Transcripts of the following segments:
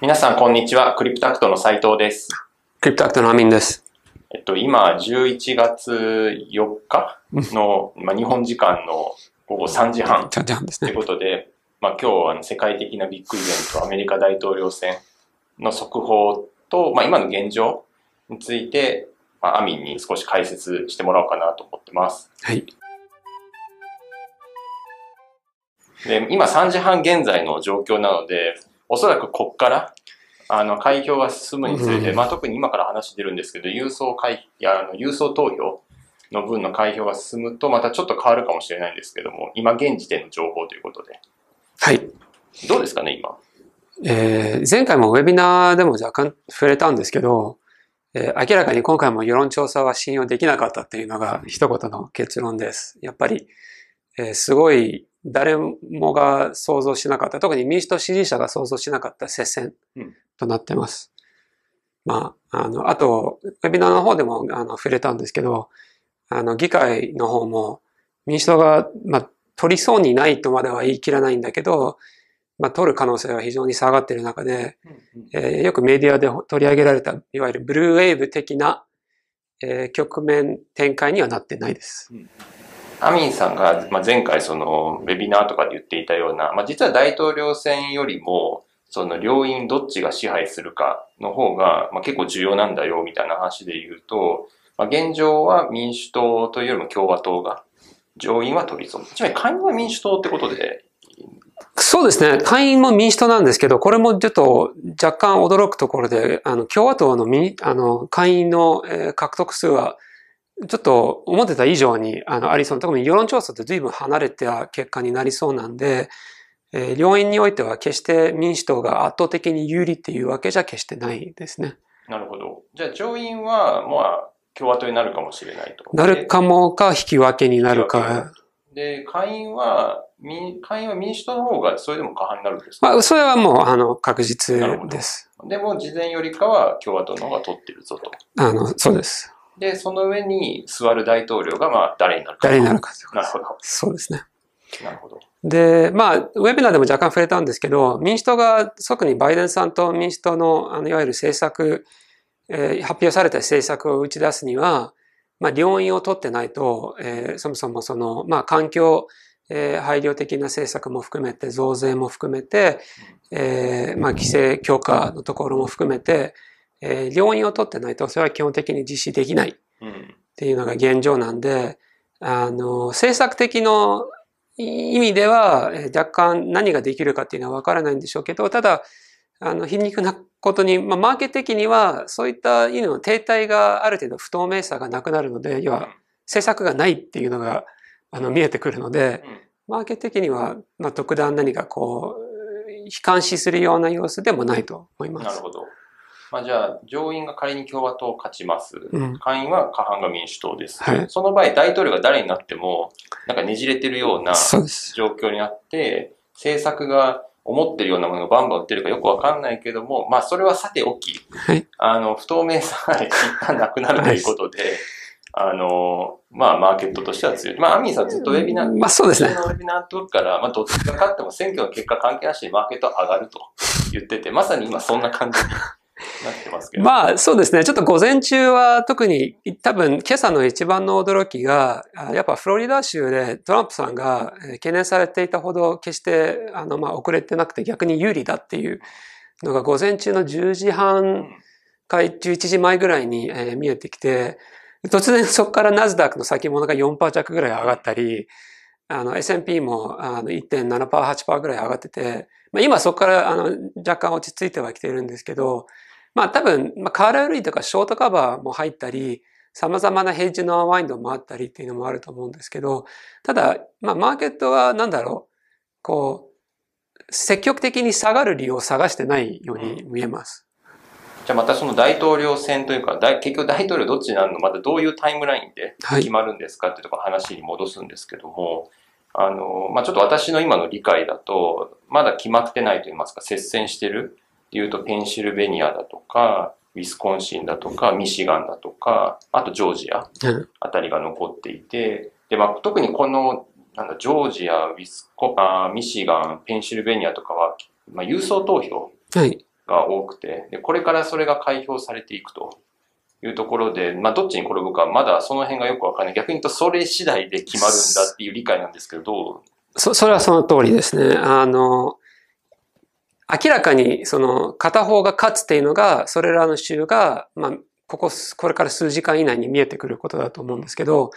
皆さん、こんにちは。クリプタクトの斉藤です。クリプタクトのアミンです。えっと、今、11月4日の、まあ、日本時間の午後3時半じゃじゃんですというね。ことで、まあ、今日あの世界的なビッグイベント、アメリカ大統領選の速報と、まあ、今の現状について、まあ、アミンに少し解説してもらおうかなと思ってます。はい。で、今3時半現在の状況なので、おそらくこっから、あの、開票が進むにつれて、うんまあ特に今から話してるんですけど、郵送開、いや、あの、郵送投票の分の開票が進むと、またちょっと変わるかもしれないんですけども、今現時点の情報ということで。はい。どうですかね、今？えー前回もウェビナーでも若干触れたんですけど、えー明らかに今回も世論調査は信用できなかったっていうのが一言の結論です。やっぱり、えーすごい誰もが想像しなかった、特に民主党支持者が想像しなかった接戦うんとなってます。まあ、あの、あと、ウェビナーの方でもあの触れたんですけど、あの、議会の方も民主党が、まあ、取りそうにないとまでは言い切らないんだけど、まあ、取る可能性は非常に下がっている中で、えーよくメディアで取り上げられた、いわゆるブルーウェーブ的な、えー局面展開にはなってないです。アミンさんが、まあ、前回その、ウェビナーとかで言っていたような、まあ、実は大統領選よりも、その両院どっちが支配するかの方が、まあ、結構重要なんだよみたいな話で言うと、まあ、現状は民主党というよりも共和党が上院は取りそう。つまり下院は民主党ってことで、そうですね。会員も民主党なんですけど、これもちょっと若干驚くところで、あの、共和党の民あの、会員の、獲得数は、ちょっと思ってた以上にあのありそうな、特に世論調査と随分離れた結果になりそうなんで、えー両院においては決して民主党が圧倒的に有利っていうわけじゃ決してないですね。なるほど。じゃあ上院は、まあ、共和党になるかもしれないと。なるかもか引き分けになるか。で、下院は、民下院は民主党の方がそれでも過半になるんですか、まあ、それはもう、あの、確実です。でも、事前よりかは共和党の方が取ってるぞと。あの、そうです。で、その上に座る大統領が、まあ、誰になるか。誰になるかということですなるほど。そうですね。なるほど。で、まあ、ウェビナーでも若干触れたんですけど、民主党が、特にバイデンさんと民主党の、あの、いわゆる政策、えー発表された政策を打ち出すには、まあ、両院を取ってないと、えーそもそもその、まあ、環境、えー配慮的な政策も含めて、増税も含めて、えーまあ、規制強化のところも含めて、えー両院を取ってないと、それは基本的に実施できない。うん。っていうのが現状なんで、あの、政策的の意味ではえー若干何ができるかっていうのは分からないんでしょうけど、ただ、あの、皮肉なことに、まあ、マーケ的にはそういった意味の停滞がある程度不透明さがなくなるので、要は政策がないっていうのが、あの、見えてくるので、うんマーケ的には、まあ、特段何かこう、悲観視するような様子でもないと思います。なるほど。まあ、じゃあ、上院が仮に共和党を勝ちます。うん下院は過半が民主党です。はいその場合、大統領が誰になっても、なんかねじれてるような。状況になって、政策が思ってるようなものがバンバン売ってるかよくわかんないけども、まあそれはさておき、はい。あの、不透明さが一旦なくなるということで、あの、まあマーケットとしては強い。まあアミンさんずっとウェビナー、まあそうですね。ウェビナーの時から、まあどっちが勝っても選挙の結果関係なしにマーケットは上がると言ってて、まさに今そんな感じになってますけど。まあそうですね。ちょっと午前中は特に多分今朝の一番の驚きが、やっぱフロリダ州でトランプさんが懸念されていたほど決してあのまあ遅れてなくて逆に有利だっていうのが午前中の10時半か11時前ぐらいに見えてきて、突然そこからナスダックの先物が4%弱ぐらい上がったり、あの S&P もあの1.7%、8%ぐらい上がってて、まあ、今そこからあの若干落ち着いてはきてるんですけど、まあ多分、まあ、カーラ売りとかショートカバーも入ったり、様々なヘッジのワインドもあったりっていうのもあると思うんですけど、ただ、まあマーケットはなんだろう、こう、積極的に下がる理由を探してないように見えます。じゃあまたその大統領選というか、大結局大統領どっちになるのまたどういうタイムラインではい決まるんですかっていうところの話に戻すんですけども、あの、まあ、ちょっと私の今の理解だと、まだ決まってないと言いますか、接戦してるっていうと、ペンシルベニアだとか、ウィスコンシンだとか、ミシガンだとか、あとジョージアうんあたりが残っていて、で、まあ、特にこの、なんだ、ジョージア、ウィスコ、あーミシガン、ペンシルベニアとかは、まあ、郵送投票はい。が多くて、で、これからそれが開票されていくというところで、まあ、どっちに転ぶか、まだその辺がよくわかんない。逆に言うと、それ次第で決まるんだっていう理解なんですけど、どう？そ、それはその通りですね。あの、明らかにその片方が勝つっていうのが、それらの州が、まあ、ここ、これから数時間以内に見えてくることだと思うんですけど、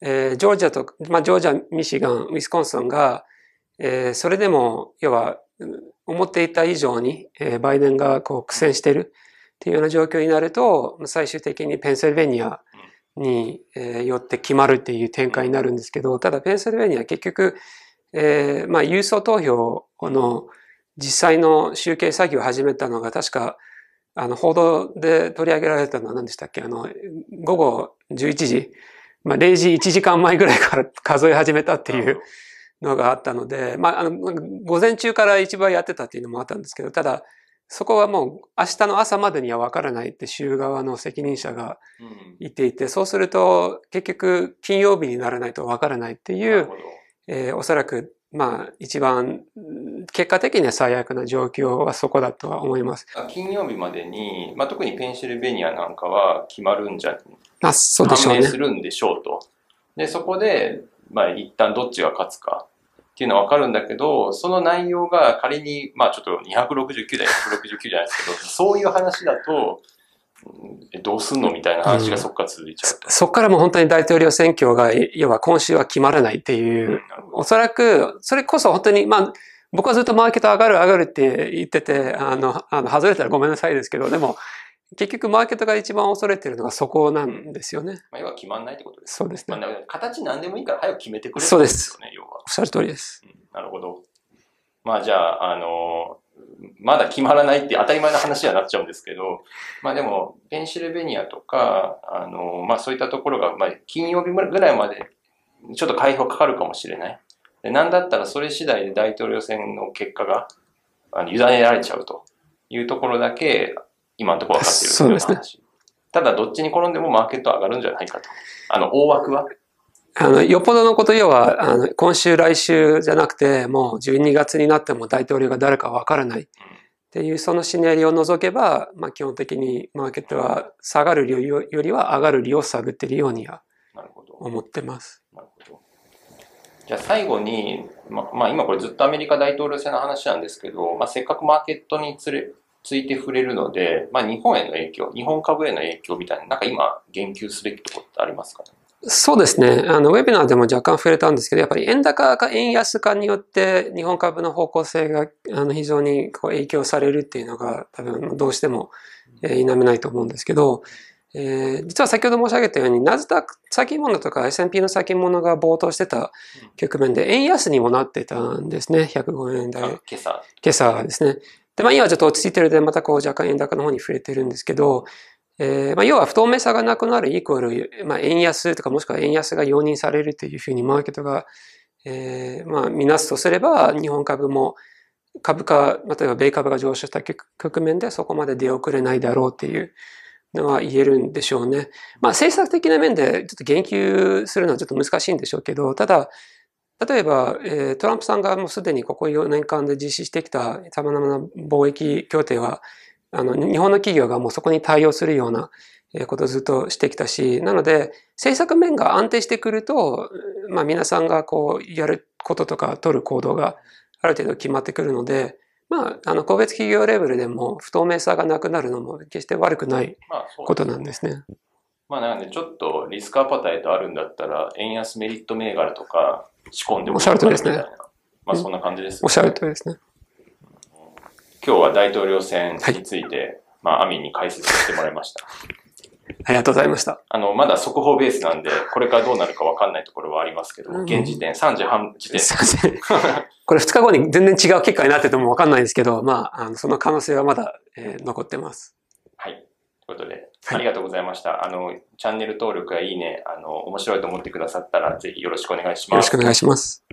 えー、ジョージアと、まあ、ジョージア、ミシガン、ウィスコンソンが、えー、それでも、要は、思っていた以上に、えー、バイデンがこう苦戦してるっていうような状況になると、最終的にペンシルベニアに、えー、よって決まるっていう展開になるんですけど、ただペンシルベニア結局、えー、まあ、郵送投票の実際の集計作業を始めたのが確か、あの、報道で取り上げられたのは何でしたっけ？あの、午後11時、まあ、0時1時間前ぐらいから数え始めたっていうのがあったので、まあ、あの、午前中から一番やってたっていうのもあったんですけど、ただ、そこはもう明日の朝までには分からないって州側の責任者が言っていて、そうすると結局金曜日にならないと分からないっていう、えー、おそらくまあ一番結果的には最悪な状況はそこだとは思います。金曜日までに、まあ、特にペンシルベニアなんかは決まるんじゃ、あそうでしょうね。するんでしょうと。で、そこで、まあ一旦どっちが勝つかっていうのはわかるんだけど、その内容が仮に、まあちょっと269台、169じゃないですけど、そういう話だと、どうすんのみたいな話がそこから続いちゃう、うん、そこからもう本当に大統領選挙が、要は今週は決まらないっていう、うん、おそらく、それこそ本当に、まあ、僕はずっとマーケット上がる上がるって言ってて、あの、あの、外れたらごめんなさいですけど、でも、結局マーケットが一番恐れてるのがそこなんですよね。まあ、要は決まんないってことです、そうですね。まあ、形何でもいいから早く決めてくれる、ね、そうです。要は。おっしゃる通りです、うん。なるほど。まあじゃあ、あの、まだ決まらないって当たり前の話にはなっちゃうんですけど、まあでも、ペンシルベニアとか、あの、まあそういったところが、まあ金曜日ぐらいまでちょっと解放かかるかもしれない。で、なんだったらそれ次第で大統領選の結果が、あの、委ねられちゃうというところだけ、今のところ分かっているそうですね。ただ、どっちに転んでもマーケット上がるんじゃないかと。あの、大枠は。あの、よっぽどのこと要は、あの、今週来週じゃなくて、もう12月になっても大統領が誰かわからない。っていう、そのシナリオを除けば、まあ基本的にマーケットは下がる量よりは上がる量を探っているようには思ってます。なるほど。じゃあ最後に、ま、まあ今これずっとアメリカ大統領選の話なんですけど、まあせっかくマーケットにつれ、ついて触れるので、まあ日本への影響、日本株への影響みたいな、なんか今言及すべきところってありますか、ね、そうですね。あの、ウェビナーでも若干触れたんですけど、やっぱり円高か円安かによって日本株の方向性があの非常にこう影響されるっていうのが多分どうしても、えー、否めないと思うんですけど、えー、実は先ほど申し上げたように、ナズダック先物とか S&P の先物が冒頭してた局面で円安にもなってたんですね。105円台。今朝。今朝ですね。で、まあ今ちょっと落ち着いてるので、またこう若干円高の方に触れてるんですけど、えー、まあ要は不透明さがなくなるイコール、まあ円安とかもしくは円安が容認されるというふうにマーケットが、えー、まあ見なすとすれば、日本株も株価、例えば米株が上昇した局面でそこまで出遅れないだろうっていうのは言えるんでしょうね。まあ政策的な面でちょっと言及するのはちょっと難しいんでしょうけど、ただ、例えば、え、トランプさんがもうすでにここ4年間で実施してきた様々な貿易協定は、あの、日本の企業がもうそこに対応するようなことをずっとしてきたし、なので、政策面が安定してくると、まあ皆さんがこう、やることとか取る行動がある程度決まってくるので、まあ、あの、個別企業レベルでも不透明さがなくなるのも決して悪くないことなんですね。まあ、なので、ちょっとリスクアパタイトあるんだったら、円安メリット銘柄とか仕込んでもおっしゃるとりですね。まあ、そんな感じです、ね、おっしゃるとりですね。今日は大統領選について、はい、まあ、アミンに解説してもらいました。ありがとうございました。あの、まだ速報ベースなんで、これからどうなるかわかんないところはありますけど、現時点、3時半時点。これ2日後に全然違う結果になっててもわかんないですけど、まあ、あのその可能性はまだ、えー、残ってます。はい。ということで、ありがとうございました。はい、あの、チャンネル登録やいいね、あの、面白いと思ってくださったら、ぜひよろしくお願いします。よろしくお願いします。